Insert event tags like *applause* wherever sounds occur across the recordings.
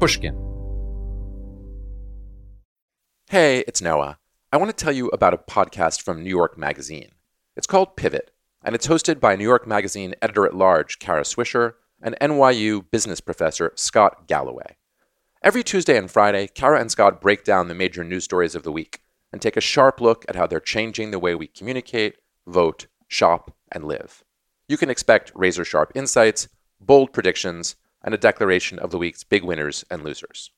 Pushkin. Hey, it's Noah. I want to tell you about a podcast from New York Magazine. It's called Pivot, and it's hosted by New York Magazine editor at large Kara Swisher and NYU business professor Scott Galloway. Every Tuesday and Friday, Kara and Scott break down the major news stories of the week and take a sharp look at how they're changing the way we communicate, vote, shop, and live. You can expect razor sharp insights, bold predictions, and a declaration of the week's big winners and losers.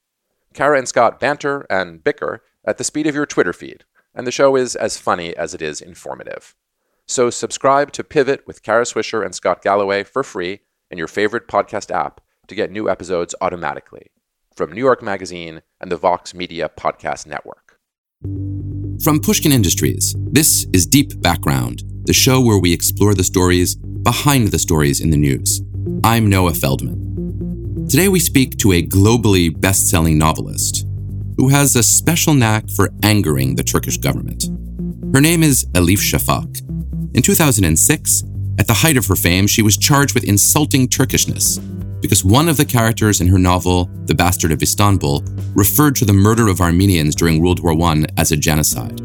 Kara and Scott banter and bicker at the speed of your Twitter feed, and the show is as funny as it is informative. So subscribe to Pivot with Kara Swisher and Scott Galloway for free in your favorite podcast app to get new episodes automatically from New York Magazine and the Vox Media Podcast Network. From Pushkin Industries, this is Deep Background, the show where we explore the stories behind the stories in the news. I'm Noah Feldman. Today we speak to a globally best selling novelist who has a special knack for angering the Turkish government. Her name is Elif Shafak. In 2006, at the height of her fame, she was charged with insulting Turkishness because one of the characters in her novel, The Bastard of Istanbul, referred to the murder of Armenians during World War I as a genocide.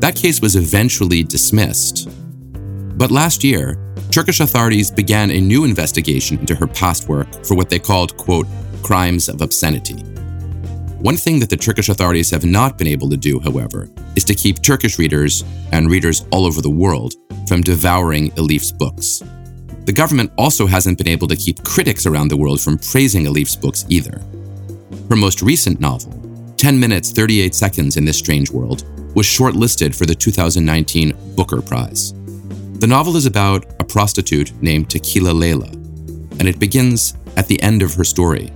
That case was eventually dismissed. But last year, Turkish authorities began a new investigation into her past work for what they called, quote, crimes of obscenity. One thing that the Turkish authorities have not been able to do, however, is to keep Turkish readers and readers all over the world from devouring Elif's books. The government also hasn't been able to keep critics around the world from praising Elif's books either. Her most recent novel, 10 Minutes 38 Seconds in This Strange World, was shortlisted for the 2019 Booker Prize. The novel is about a prostitute named Tequila Leila, and it begins at the end of her story,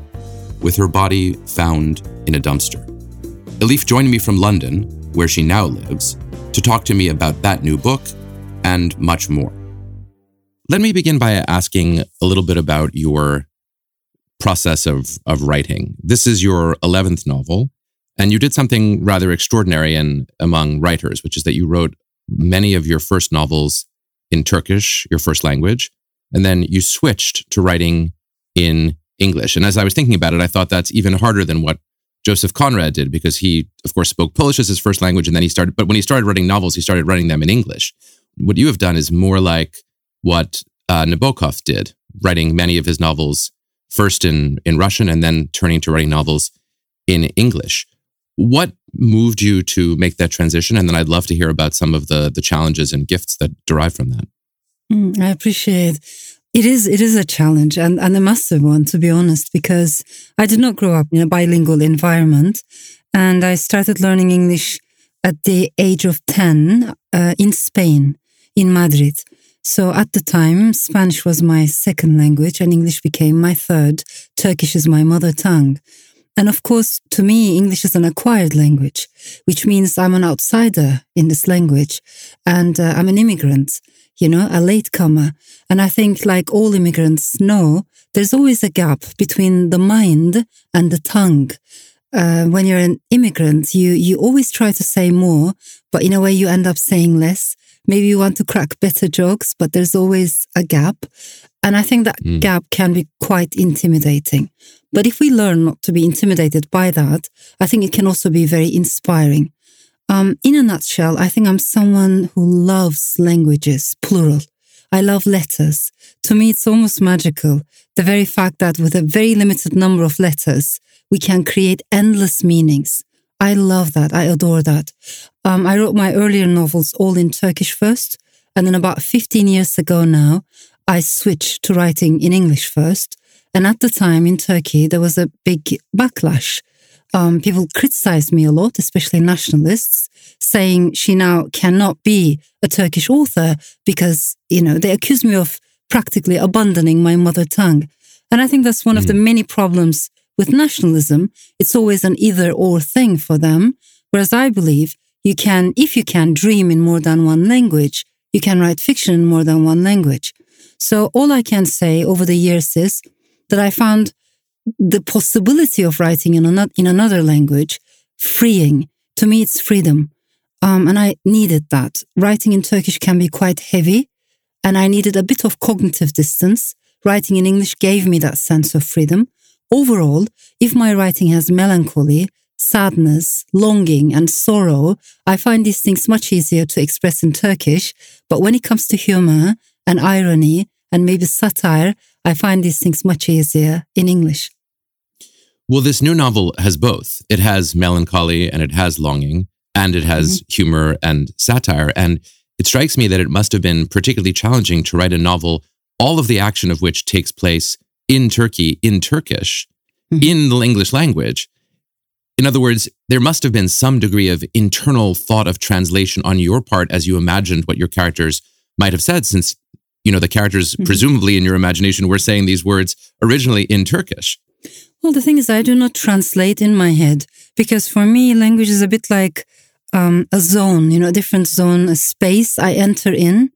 with her body found in a dumpster. Elif joined me from London, where she now lives, to talk to me about that new book and much more. Let me begin by asking a little bit about your process of, of writing. This is your 11th novel, and you did something rather extraordinary in, among writers, which is that you wrote many of your first novels in Turkish, your first language, and then you switched to writing in English. And as I was thinking about it, I thought that's even harder than what Joseph Conrad did because he, of course, spoke Polish as his first language, and then he started. But when he started writing novels, he started writing them in English. What you have done is more like what uh, Nabokov did, writing many of his novels first in in Russian and then turning to writing novels in English. What moved you to make that transition? And then I'd love to hear about some of the the challenges and gifts that derive from that. Mm, I appreciate. It is it is a challenge and, and a massive one to be honest because I did not grow up in a bilingual environment and I started learning English at the age of 10 uh, in Spain in Madrid. So at the time Spanish was my second language and English became my third. Turkish is my mother tongue. And of course, to me, English is an acquired language, which means I'm an outsider in this language and uh, I'm an immigrant, you know, a latecomer. And I think, like all immigrants know, there's always a gap between the mind and the tongue. Uh, when you're an immigrant, you, you always try to say more, but in a way you end up saying less. Maybe you want to crack better jokes, but there's always a gap. And I think that mm. gap can be quite intimidating. But if we learn not to be intimidated by that, I think it can also be very inspiring. Um, in a nutshell, I think I'm someone who loves languages, plural. I love letters. To me, it's almost magical. The very fact that with a very limited number of letters, we can create endless meanings. I love that. I adore that. Um, I wrote my earlier novels all in Turkish first. And then about 15 years ago now, I switched to writing in English first. And at the time in Turkey, there was a big backlash. Um, people criticized me a lot, especially nationalists, saying she now cannot be a Turkish author because, you know, they accused me of practically abandoning my mother tongue. And I think that's one mm. of the hmm. many problems with nationalism. It's always an either or thing for them. Whereas I believe you can, if you can dream in more than one language, you can write fiction in more than one language. So all I can say over the years is that I found the possibility of writing in another, in another language freeing. To me, it's freedom. Um, and I needed that. Writing in Turkish can be quite heavy, and I needed a bit of cognitive distance. Writing in English gave me that sense of freedom. overall, if my writing has melancholy, sadness, longing, and sorrow, I find these things much easier to express in Turkish. But when it comes to humor and irony and maybe satire, I find these things much easier in English. Well, this new novel has both. It has melancholy and it has longing, and it has mm-hmm. humor and satire. And it strikes me that it must have been particularly challenging to write a novel, all of the action of which takes place in Turkey, in Turkish, mm-hmm. in the English language. In other words, there must have been some degree of internal thought of translation on your part as you imagined what your characters might have said, since you know the characters mm-hmm. presumably in your imagination were saying these words originally in Turkish. Well, the thing is, I do not translate in my head because for me, language is a bit like um, a zone, you know, a different zone, a space I enter in.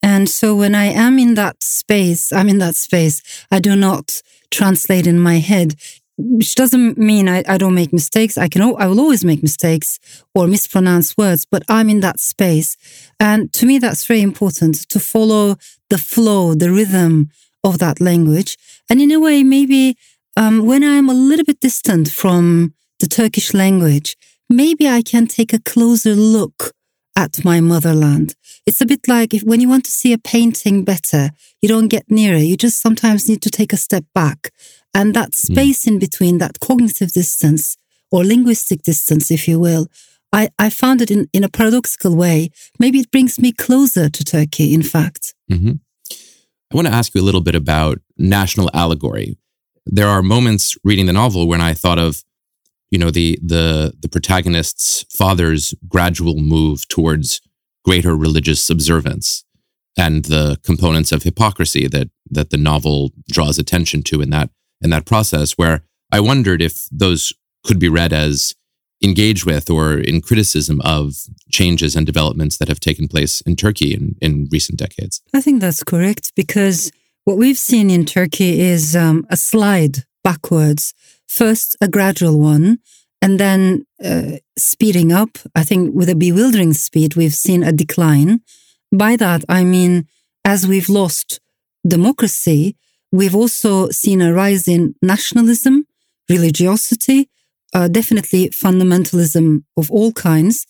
And so when I am in that space, I'm in that space. I do not translate in my head which doesn't mean I, I don't make mistakes. I can, I will always make mistakes or mispronounce words, but I'm in that space. And to me, that's very important to follow the flow, the rhythm of that language. And in a way, maybe um, when I'm a little bit distant from the Turkish language, maybe I can take a closer look at my motherland. It's a bit like if when you want to see a painting better, you don't get nearer. You just sometimes need to take a step back and that hmm. space mm. in between, that cognitive distance or linguistic distance, if you will, I, I found it in, in a paradoxical way. Maybe it brings me closer to Turkey, in fact. Mm-hmm. I want to ask you a little bit about national allegory. There are moments reading the novel when I thought of, you know, the the the protagonist's father's gradual move towards greater religious observance and the components of hypocrisy that that the novel draws attention to in that in that process where I wondered if those could be read as engaged with or in criticism of changes and developments that have taken place in Turkey in, in recent decades. I think that's correct because what we've seen in Turkey is um, a slide backwards, first a gradual one, and then uh, speeding up. I think with a bewildering speed, we've seen a decline. By that, I mean, as we've lost democracy, We've also seen a rise in nationalism, religiosity, uh, definitely fundamentalism of all kinds,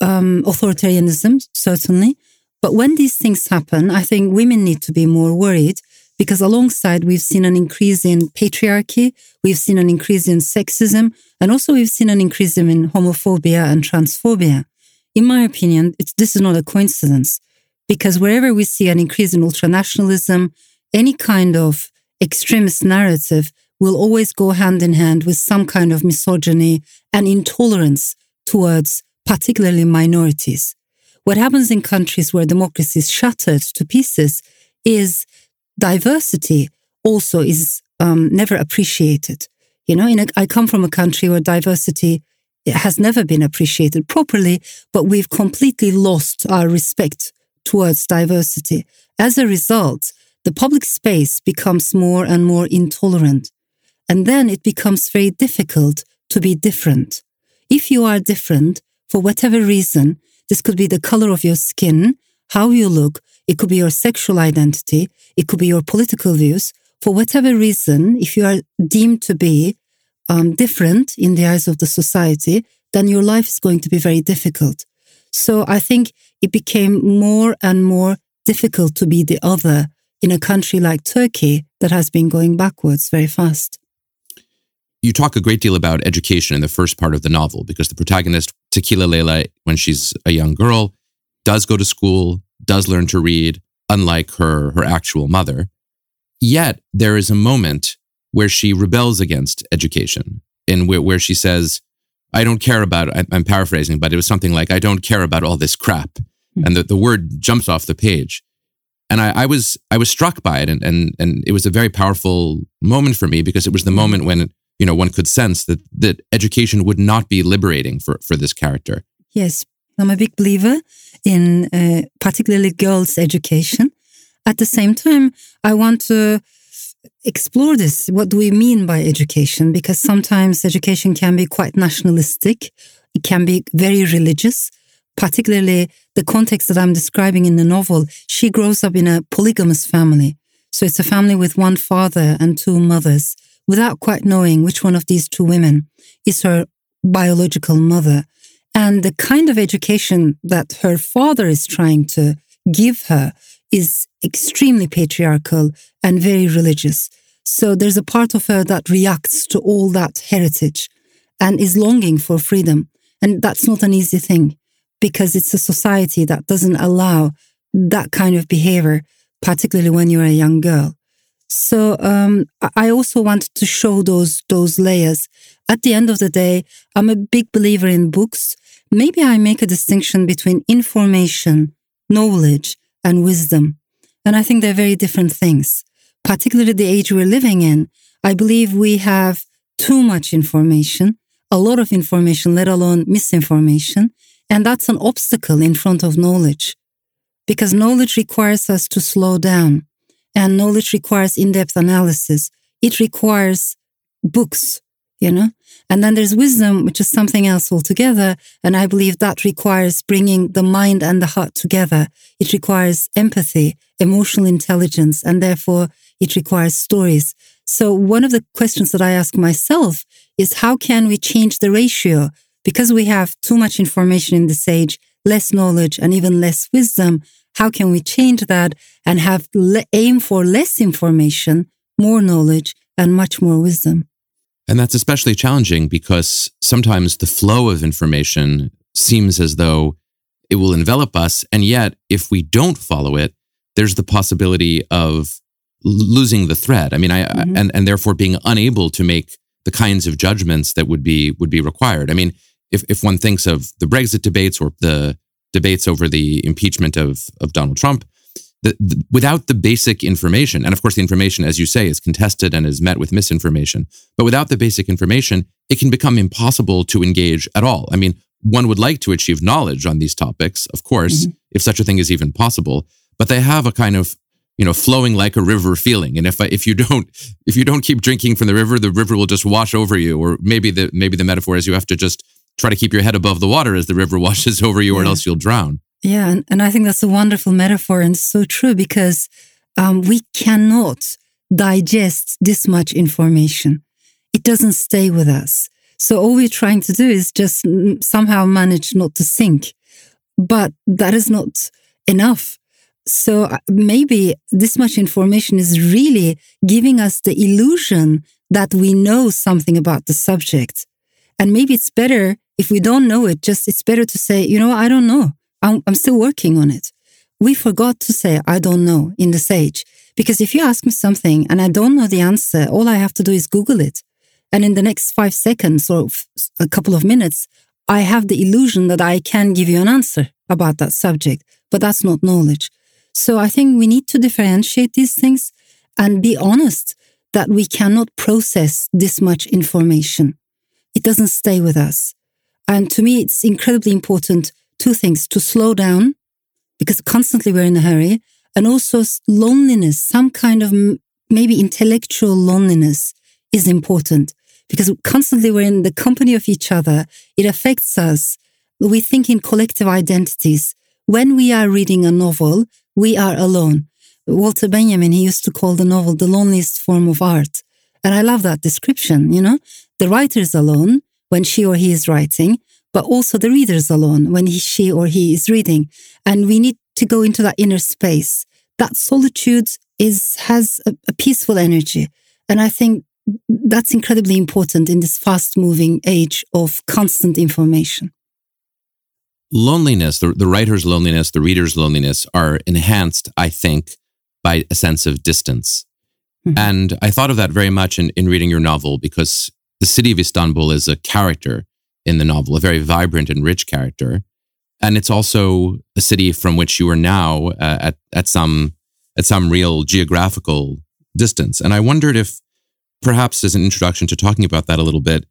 um, authoritarianism, certainly. But when these things happen, I think women need to be more worried because alongside we've seen an increase in patriarchy, we've seen an increase in sexism, and also we've seen an increase in homophobia and transphobia. In my opinion, this is not a coincidence because wherever we see an increase in ultranationalism, any kind of extremist narrative will always go hand in hand with some kind of misogyny and intolerance towards particularly minorities. What happens in countries where democracy is shattered to pieces is diversity also is um, never appreciated. You know, a, I come from a country where diversity has never been appreciated properly, but we've completely lost our respect towards diversity. As a result, the public space becomes more and more intolerant. And then it becomes very difficult to be different. If you are different, for whatever reason, this could be the color of your skin, how you look, it could be your sexual identity, it could be your political views. For whatever reason, if you are deemed to be um, different in the eyes of the society, then your life is going to be very difficult. So I think it became more and more difficult to be the other in a country like Turkey that has been going backwards very fast. You talk a great deal about education in the first part of the novel because the protagonist, Tequila Leila, when she's a young girl, does go to school, does learn to read, unlike her, her actual mother. Yet there is a moment where she rebels against education, in where, where she says, I don't care about, I'm paraphrasing, but it was something like, I don't care about all this crap. Mm-hmm. And the, the word jumps off the page and I, I, was I was struck by it, and and and it was a very powerful moment for me because it was the moment when you know one could sense that that education would not be liberating for for this character. Yes, I'm a big believer in uh, particularly girls' education. At the same time, I want to explore this. What do we mean by education? Because sometimes education can be quite nationalistic. It can be very religious particularly the context that I'm describing in the novel, she grows up in a polygamous family. So it's a family with one father and two mothers, without quite knowing which one of these two women is her biological mother. And the kind of education that her father is trying to give her is extremely patriarchal and very religious. So there's a part of her that reacts to all that heritage and is longing for freedom. And that's not an easy thing because it's a society that doesn't allow that kind of behavior, particularly when you're a young girl. So um, I also wanted to show those those layers. At the end of the day, I'm a big believer in books. Maybe I make a distinction between information, knowledge, and wisdom, and I think they're very different things. Particularly the age we're living in, I believe we have too much information, a lot of information, let alone misinformation, and that's an obstacle in front of knowledge because knowledge requires us to slow down and knowledge requires in-depth analysis. It requires books, you know? And then there's wisdom, which is something else altogether. And I believe that requires bringing the mind and the heart together. It requires empathy, emotional intelligence, and therefore it requires stories. So one of the questions that I ask myself is how can we change the ratio because we have too much information in this age, less knowledge and even less wisdom, how can we change that and have le- aim for less information, more knowledge and much more wisdom? And that's especially challenging because sometimes the flow of information seems as though it will envelop us. And yet, if we don't follow it, there's the possibility of losing the thread. I mean, I, mm-hmm. and, and therefore being unable to make the kinds of judgments that would be, would be required. I mean, if, if one thinks of the Brexit debates or the debates over the impeachment of, of Donald Trump, the, the, without the basic information, and of course, the information, as you say, is contested and is met with misinformation, but without the basic information, it can become impossible to engage at all. I mean, one would like to achieve knowledge on these topics, of course, mm-hmm. if such a thing is even possible, but they have a kind of you know flowing like a river feeling and if if you *laughs* don't if you don't keep drinking from the river the river will just wash over you or maybe the maybe the metaphor is you have to just try to keep your head above the water as the river *laughs* washes over you, or else you'll drown. Yeah, and, and I think that's a wonderful metaphor and so true because um, we cannot digest this much information. It doesn't stay with us. So all we're trying to do is just somehow manage not to sink. But that is not enough. So uh, maybe this much information is really giving us the illusion that we know something about the subject. And maybe it's better if we don't know it, just it's better to say, you know, I don't know. I'm, I'm still working on it. We forgot to say, I don't know in the sage. Because if you ask me something and I don't know the answer, all I have to do is Google it. And in the next five seconds or a couple of minutes, I have the illusion that I can give you an answer about that subject, but that's not knowledge. So I think we need to differentiate these things and be honest that we cannot process this much information. It doesn't stay with us. And to me, it's incredibly important two things to slow down because constantly we're in a hurry and also loneliness, some kind of maybe intellectual loneliness is important because constantly we're in the company of each other. It affects us. We think in collective identities. When we are reading a novel, we are alone. Walter Benjamin, he used to call the novel the loneliest form of art. And I love that description, you know? The writer is alone, when she or he is writing, but also the reader is alone when he, she or he is reading. And we need to go into that inner space. That solitude is, has a, a peaceful energy. And I think that's incredibly important in this fast moving age of constant information. Loneliness, the, the writer's loneliness, the reader's loneliness are enhanced, I think, by a sense of distance. Mm-hmm. And I thought of that very much in, in reading your novel because the city of Istanbul is a character in the novel, a very vibrant and rich character. And it's also a city from which you are now uh, at, at some at some real geographical distance. And I wondered if perhaps as an introduction to talking about that a little bit,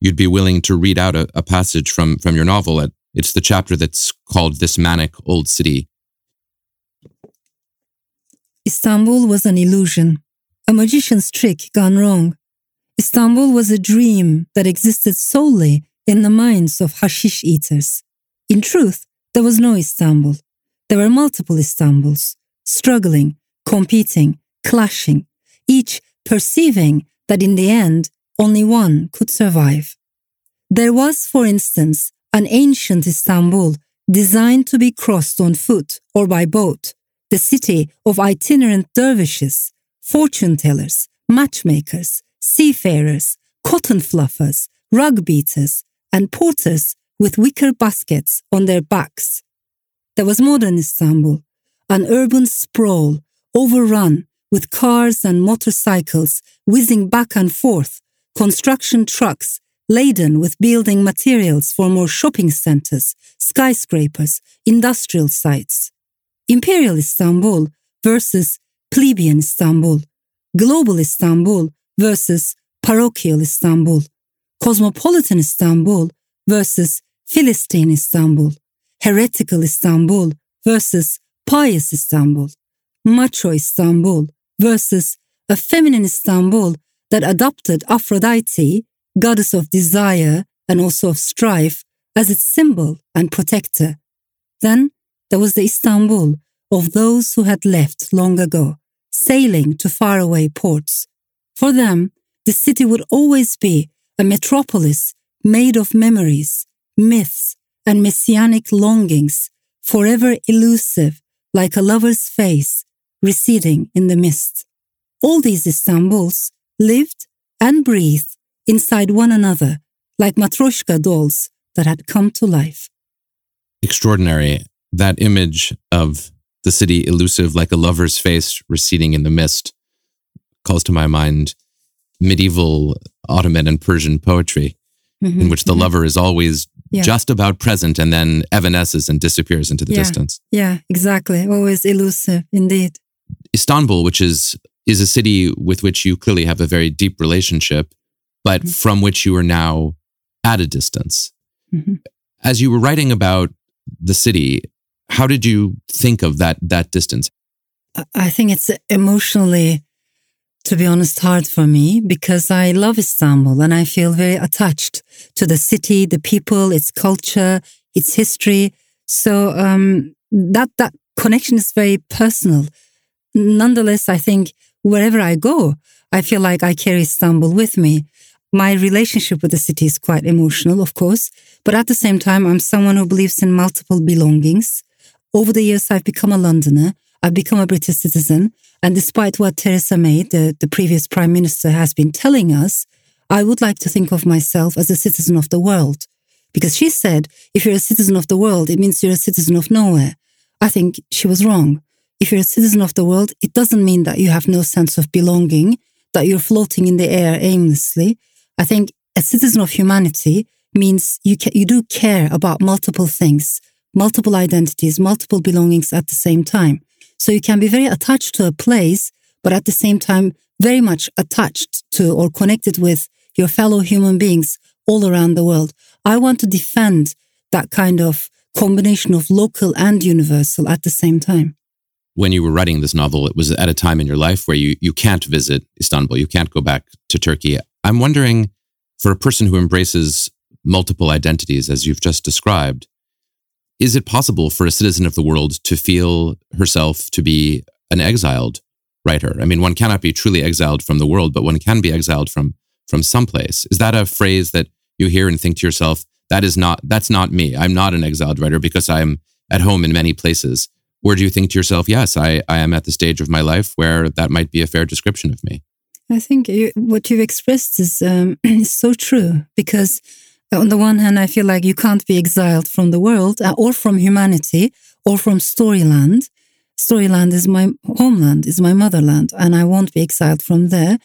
you'd be willing to read out a, a passage from, from your novel. It's the chapter that's called This Manic Old City. Istanbul was an illusion, a magician's trick gone wrong. Istanbul was a dream that existed solely in the minds of hashish eaters. In truth, there was no Istanbul. There were multiple Istanbuls, struggling, competing, clashing, each perceiving that in the end, only one could survive. There was, for instance, an ancient Istanbul designed to be crossed on foot or by boat, the city of itinerant dervishes, fortune tellers, matchmakers, seafarers, cotton fluffers, rug beaters, and porters with wicker baskets on their backs. There was modern Istanbul, an urban sprawl overrun with cars and motorcycles whizzing back and forth, construction trucks laden with building materials for more shopping centers, skyscrapers, industrial sites. Imperial Istanbul versus plebeian Istanbul, global Istanbul versus parochial Istanbul, cosmopolitan Istanbul versus Philistine Istanbul, heretical Istanbul versus pious Istanbul, macho Istanbul versus a feminine Istanbul that adopted Aphrodite, goddess of desire and also of strife, as its symbol and protector. Then there was the Istanbul of those who had left long ago, sailing to faraway ports. For them, the city would always be a metropolis made of memories, myths, and messianic longings, forever elusive like a lover's face receding in the mist. All these Istanbuls lived and breathed inside one another like matryoshka dolls that had come to life. Extraordinary. That image of the city elusive like a lover's face receding in the mist calls to my mind medieval Ottoman and Persian poetry, mm-hmm, in which the mm-hmm. lover is always yeah. just about present and then evanesces and disappears into the yeah. distance. Yeah, exactly. Always elusive, indeed. Istanbul, which is is a city with which you clearly have a very deep relationship, but mm-hmm. from which you are now at a distance. Mm-hmm. As you were writing about the city, how did you think of that that distance? I think it's emotionally to be honest, hard for me because I love Istanbul and I feel very attached to the city, the people, its culture, its history. So um, that that connection is very personal. Nonetheless, I think wherever I go, I feel like I carry Istanbul with me. My relationship with the city is quite emotional, of course, but at the same time, I'm someone who believes in multiple belongings. Over the years, I've become a Londoner. I've become a British citizen. And despite what Theresa May, the, the previous prime minister, has been telling us, I would like to think of myself as a citizen of the world. Because she said, if you're a citizen of the world, it means you're a citizen of nowhere. I think she was wrong. If you're a citizen of the world, it doesn't mean that you have no sense of belonging, that you're floating in the air aimlessly. I think a citizen of humanity means you, ca- you do care about multiple things, multiple identities, multiple belongings at the same time. So you can be very attached to a place, but at the same time, very much attached to or connected with your fellow human beings all around the world. I want to defend that kind of combination of local and universal at the same time. When you were writing this novel, it was at a time in your life where you, you can't visit Istanbul, you can't go back to Turkey. I'm wondering, for a person who embraces multiple identities, as you've just described, is it possible for a citizen of the world to feel herself to be an exiled writer? I mean, one cannot be truly exiled from the world, but one can be exiled from from someplace. Is that a phrase that you hear and think to yourself, that is not that's not me. I'm not an exiled writer because I'm at home in many places. Or do you think to yourself, yes, I, I am at the stage of my life where that might be a fair description of me? I think you, what you've expressed is, um, is *clears throat* so true because on the one hand, I feel like you can't be exiled from the world uh, or from humanity or from Storyland. Storyland is my homeland, is my motherland, and I won't be exiled from there.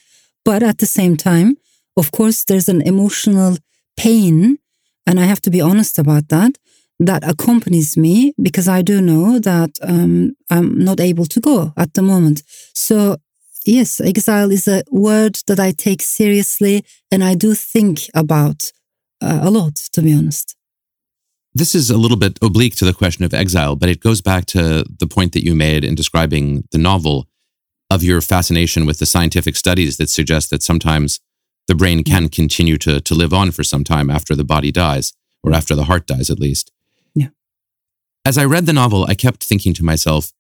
But at the same time, of course, there's an emotional pain, and I have to be honest about that, that accompanies me because I do know that um, I'm not able to go at the moment. So, yes, exile is a word that I take seriously and I do think about uh, a lot, to be honest. This is a little bit oblique to the question of exile, but it goes back to the point that you made in describing the novel of your fascination with the scientific studies that suggest that sometimes the brain can continue to, to live on for some time after the body dies, or after the heart dies at least. Yeah. As I read the novel, I kept thinking to myself,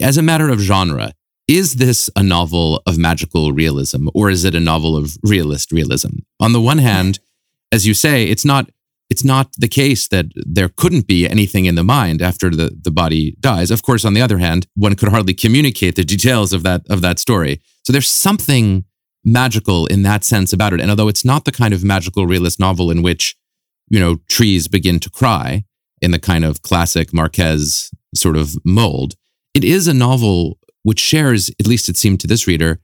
as a matter of genre, is this a novel of magical realism or is it a novel of realist realism? On the one hand, *laughs* as you say, it's not it's not the case that there couldn't be anything in the mind after the, the body dies. Of course, on the other hand, one could hardly communicate the details of that of that story. So there's something magical in that sense about it. And although it's not the kind of magical realist novel in which, you know, trees begin to cry in the kind of classic Marquez sort of mold, it is a novel which shares, at least it seemed to this reader,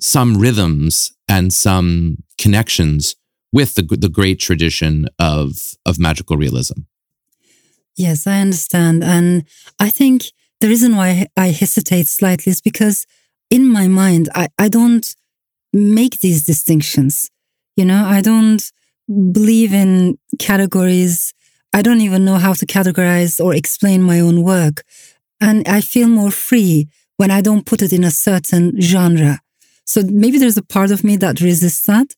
some rhythms and some connections with the, the great tradition of, of magical realism. Yes, I understand. And I think the reason why I hesitate slightly is because in my mind, I, I don't make these distinctions. You know, I don't believe in categories. I don't even know how to categorize or explain my own work. And I feel more free when I don't put it in a certain genre. So maybe there's a part of me that resists that.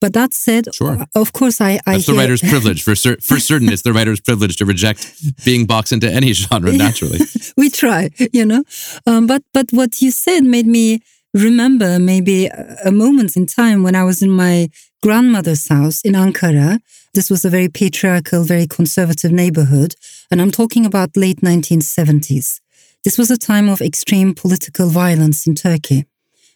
But that said, sure. of course, I. I That's hear... the writer's *laughs* privilege. For, cer- for certain, it's the writer's privilege to reject being boxed into any genre naturally. *laughs* we try, you know. Um, but but what you said made me remember maybe a moment in time when I was in my grandmother's house in Ankara. This was a very patriarchal, very conservative neighborhood. And I'm talking about late 1970s. This was a time of extreme political violence in Turkey.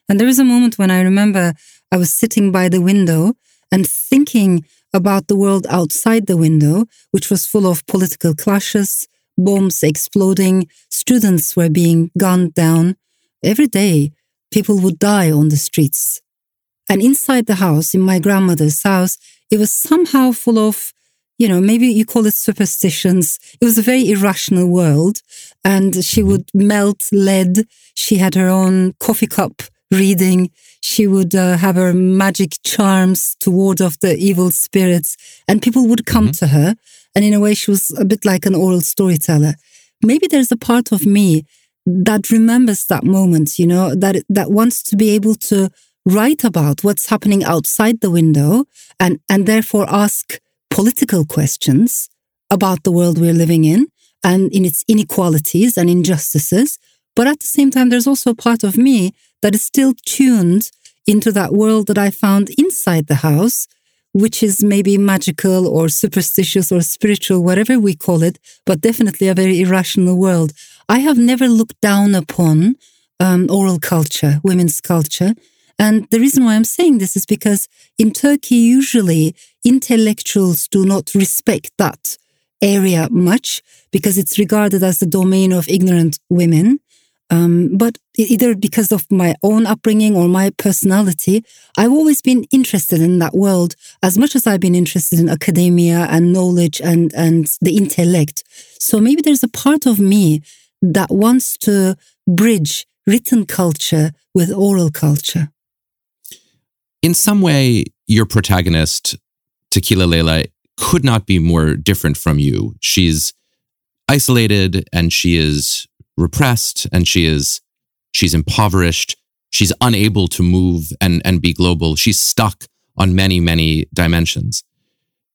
And there is a moment when I remember I was sitting by the window and thinking about the world outside the window, which was full of political clashes, bombs exploding, students were being gunned down. Every day, people would die on the streets. And inside the house, in my grandmother's house, it was somehow full of, you know, maybe you call it superstitions. It was a very irrational world. And she mm-hmm. would melt lead. She had her own coffee cup reading. She would uh, have her magic charms to ward off the evil spirits. And people would come mm-hmm. to her. And in a way, she was a bit like an oral storyteller. Maybe there's a part of me that remembers that moment, you know, that, that wants to be able to write about what's happening outside the window and, and therefore ask political questions about the world we're living in and in its inequalities and injustices. But at the same time, there's also a part of me that is still tuned into that world that I found inside the house which is maybe magical or superstitious or spiritual, whatever we call it, but definitely a very irrational world. I have never looked down upon um, oral culture, women's culture. And the reason why I'm saying this is because in Turkey, usually intellectuals do not respect that area much because it's regarded as the domain of ignorant women. Um, but either because of my own upbringing or my personality, I've always been interested in that world as much as I've been interested in academia and knowledge and, and the intellect. So maybe there's a part of me that wants to bridge written culture with oral culture. In some way, your protagonist, Tequila Leila, could not be more different from you. She's isolated and she is repressed and she is she's impoverished. She's unable to move and and be global. She's stuck on many many dimensions.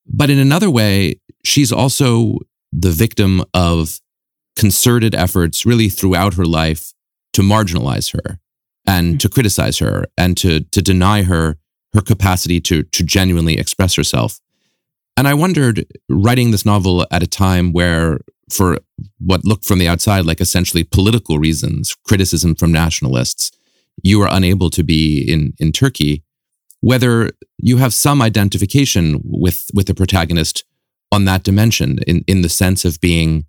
But in another way she's also the victim of concerted efforts really throughout her life to marginalize her and mm-hmm. to criticize her and to to deny her her capacity to to genuinely express herself. And i wondered writing this novel at a time where for what looked from the outside like essentially political reasons, criticism from nationalists, you are unable to be in, in Turkey, whether you have some identification with, with the protagonist on that dimension in, in the sense of being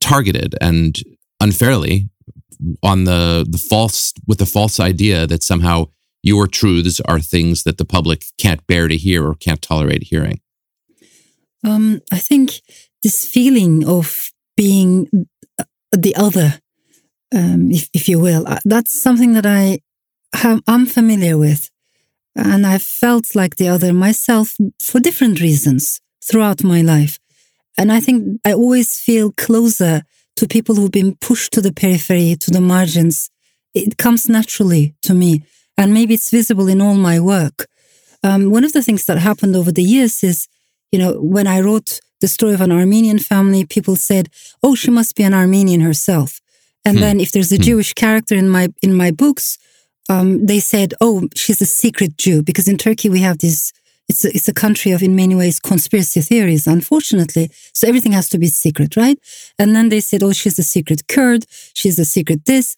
targeted and unfairly on the, the false, with the false idea that somehow your truths are things that the public can't bear to hear or can't tolerate hearing. Um, I think this feeling of being the other, um, if, if you will, uh, that's something that I have, I'm familiar with. And I've felt like the other myself for different reasons throughout my life. And I think I always feel closer to people who've been pushed to the periphery, to the margins. It comes naturally to me. And maybe it's visible in all my work. Um, one of the things that happened over the years is you know, when I wrote the story of an Armenian family, people said, oh, she must be an Armenian herself. And hmm. then if there's a hmm. Jewish character in my in my books, um, they said, "Oh, she's a secret Jew," because in Turkey we have this. It's a, it's a country of, in many ways, conspiracy theories. Unfortunately, so everything has to be secret, right? And then they said, "Oh, she's a secret Kurd. She's a secret this."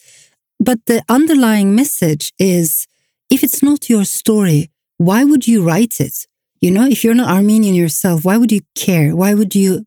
But the underlying message is, if it's not your story, why would you write it? You know, if you're not Armenian yourself, why would you care? Why would you,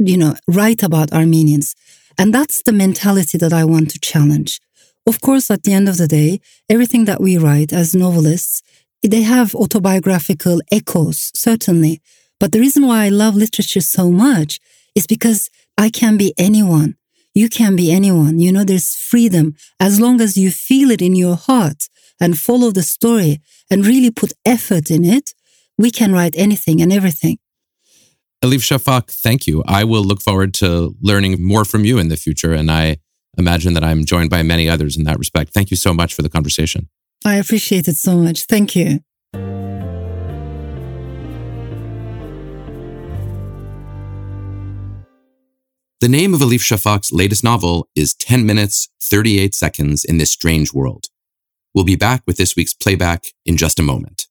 you know, write about Armenians? And that's the mentality that I want to challenge. Of course, at the end of the day, everything that we write as novelists, they have autobiographical echoes, certainly. But the reason why I love literature so much is because I can be anyone. You can be anyone. You know, there's freedom as long as you feel it in your heart and follow the story and really put effort in it. We can write anything and everything. Elif Shafak, thank you. I will look forward to learning more from you in the future. And I imagine that I'm joined by many others in that respect. Thank you so much for the conversation. I appreciate it so much. Thank you. The name of Elif Shafak's latest novel is 10 Minutes, 38 Seconds in This Strange World. We'll be back with this week's playback in just a moment.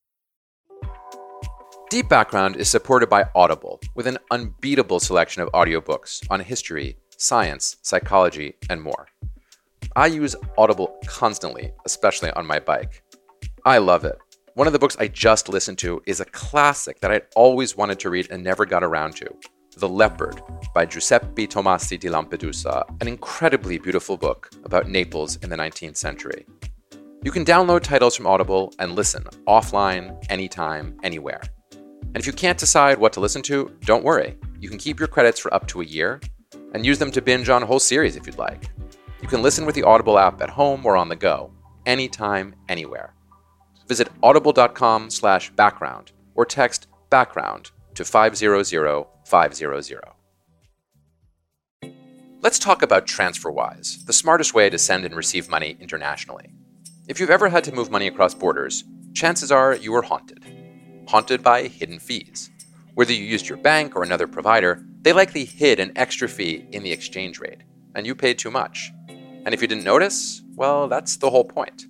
Deep Background is supported by Audible with an unbeatable selection of audiobooks on history, science, psychology, and more. I use Audible constantly, especially on my bike. I love it. One of the books I just listened to is a classic that I'd always wanted to read and never got around to The Leopard by Giuseppe Tomasi di Lampedusa, an incredibly beautiful book about Naples in the 19th century. You can download titles from Audible and listen offline, anytime, anywhere. And if you can't decide what to listen to, don't worry. You can keep your credits for up to a year and use them to binge on a whole series if you'd like. You can listen with the Audible app at home or on the go, anytime, anywhere. Visit audible.com slash background or text background to 500 500. Let's talk about TransferWise, the smartest way to send and receive money internationally. If you've ever had to move money across borders, chances are you were haunted haunted by hidden fees. Whether you used your bank or another provider, they likely hid an extra fee in the exchange rate, and you paid too much. And if you didn't notice, well, that's the whole point.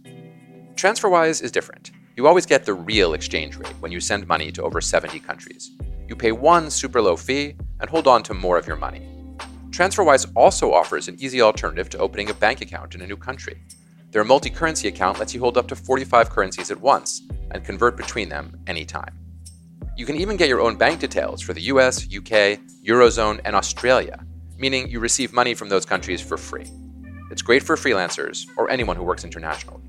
TransferWise is different. You always get the real exchange rate when you send money to over 70 countries. You pay one super low fee and hold on to more of your money. TransferWise also offers an easy alternative to opening a bank account in a new country. Their multi currency account lets you hold up to 45 currencies at once and convert between them anytime. You can even get your own bank details for the US, UK, Eurozone, and Australia, meaning you receive money from those countries for free. It's great for freelancers or anyone who works internationally.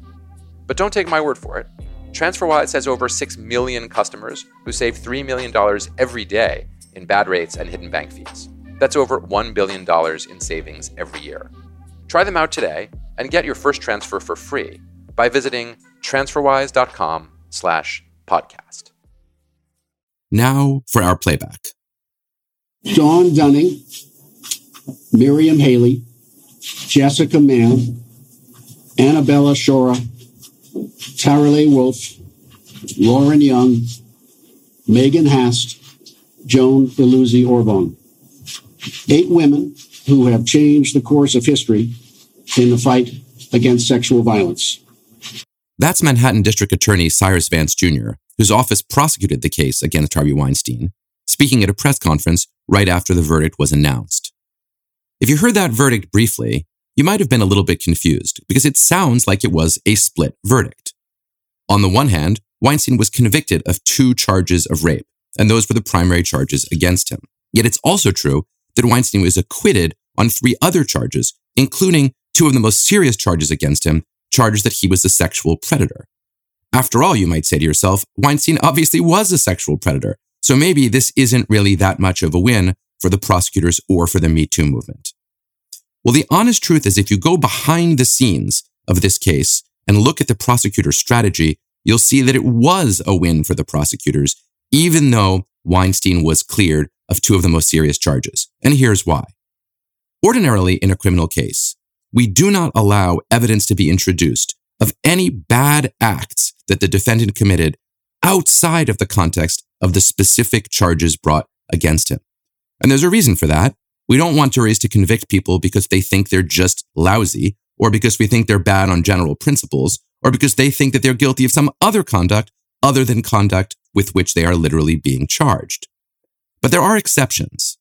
But don't take my word for it. TransferWise has over 6 million customers who save $3 million every day in bad rates and hidden bank fees. That's over $1 billion in savings every year. Try them out today and get your first transfer for free by visiting transferwise.com slash podcast. Now for our playback. Dawn Dunning, Miriam Haley, Jessica Mann, Annabella Sciorra, Tarale Wulff, Lauren Young, Meghan Hast, Joan Illuzzi-Orbon. Eight women who have changed the course of history in the fight against sexual violence. That's Manhattan District Attorney Cyrus Vance Jr., whose office prosecuted the case against Harvey Weinstein, speaking at a press conference right after the verdict was announced. If you heard that verdict briefly, you might have been a little bit confused because it sounds like it was a split verdict. On the one hand, Weinstein was convicted of two charges of rape, and those were the primary charges against him. Yet it's also true that Weinstein was acquitted on three other charges, including two of the most serious charges against him charges that he was a sexual predator. After all, you might say to yourself, Weinstein obviously was a sexual predator, so maybe this isn't really that much of a win for the prosecutors or for the Me Too movement. Well, the honest truth is if you go behind the scenes of this case and look at the prosecutor's strategy, you'll see that it was a win for the prosecutors, even though Weinstein was cleared of two of the most serious charges. And here's why. Ordinarily, in a criminal case, we do not allow evidence to be introduced of any bad acts that the defendant committed outside of the context of the specific charges brought against him. And there's a reason for that. We don't want juries to convict people because they think they're just lousy, or because we think they're bad on general principles, or because they think that they're guilty of some other conduct other than conduct with which they are literally being charged. But there are exceptions.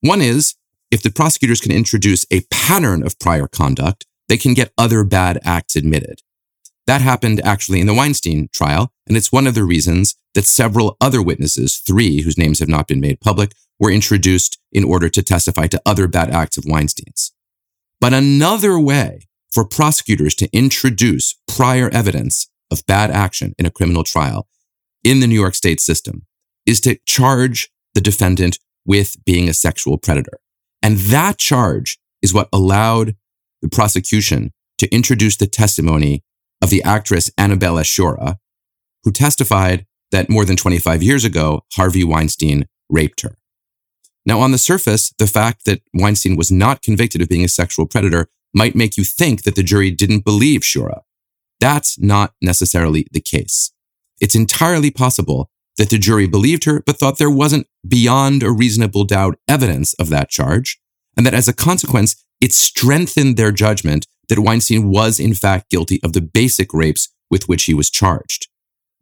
One is if the prosecutors can introduce a pattern of prior conduct, they can get other bad acts admitted. That happened actually in the Weinstein trial, and it's one of the reasons that several other witnesses, three whose names have not been made public, were introduced in order to testify to other bad acts of Weinstein's. But another way for prosecutors to introduce prior evidence of bad action in a criminal trial in the New York state system is to charge the defendant with being a sexual predator. And that charge is what allowed the prosecution to introduce the testimony of the actress Annabella Sciorra, who testified that more than 25 years ago, Harvey Weinstein raped her. Now, on the surface, the fact that Weinstein was not convicted of being a sexual predator might make you think that the jury didn't believe Sciorra. That's not necessarily the case. It's entirely possible that the jury believed her, but thought there wasn't beyond a reasonable doubt evidence of that charge, and that as a consequence, it strengthened their judgment that Weinstein was in fact guilty of the basic rapes with which he was charged.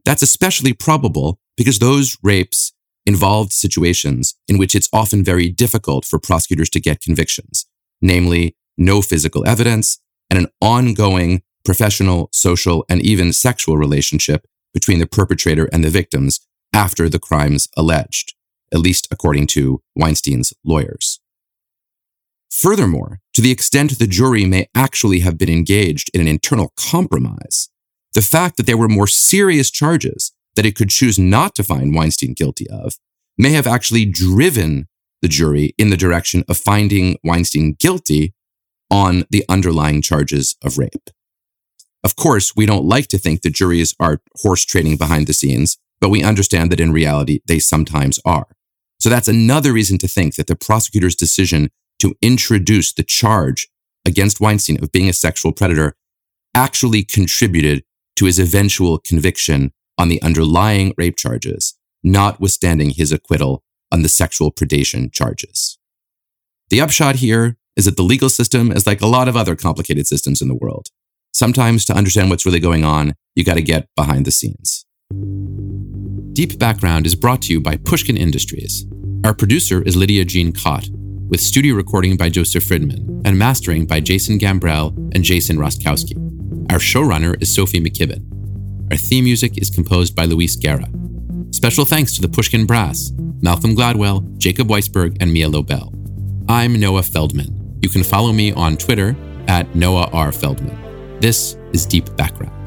That's especially probable because those rapes involved situations in which it's often very difficult for prosecutors to get convictions, namely no physical evidence and an ongoing professional, social, and even sexual relationship between the perpetrator and the victims after the crimes alleged, at least according to Weinstein's lawyers. Furthermore, to the extent the jury may actually have been engaged in an internal compromise, the fact that there were more serious charges that it could choose not to find Weinstein guilty of may have actually driven the jury in the direction of finding Weinstein guilty on the underlying charges of rape. Of course, we don't like to think that juries are horse trading behind the scenes, but we understand that in reality, they sometimes are. So that's another reason to think that the prosecutor's decision to introduce the charge against Weinstein of being a sexual predator actually contributed to his eventual conviction on the underlying rape charges, notwithstanding his acquittal on the sexual predation charges. The upshot here is that the legal system is like a lot of other complicated systems in the world. Sometimes to understand what's really going on, you got to get behind the scenes. Deep Background is brought to you by Pushkin Industries. Our producer is Lydia Jean Kott with studio recording by Joseph Friedman and mastering by Jason Gambrell and Jason Rostkowski. Our showrunner is Sophie McKibben. Our theme music is composed by Luis Guerra. Special thanks to the Pushkin Brass, Malcolm Gladwell, Jacob Weisberg, and Mia Lobel. I'm Noah Feldman. You can follow me on Twitter at Noah R. Feldman. This is Deep Background.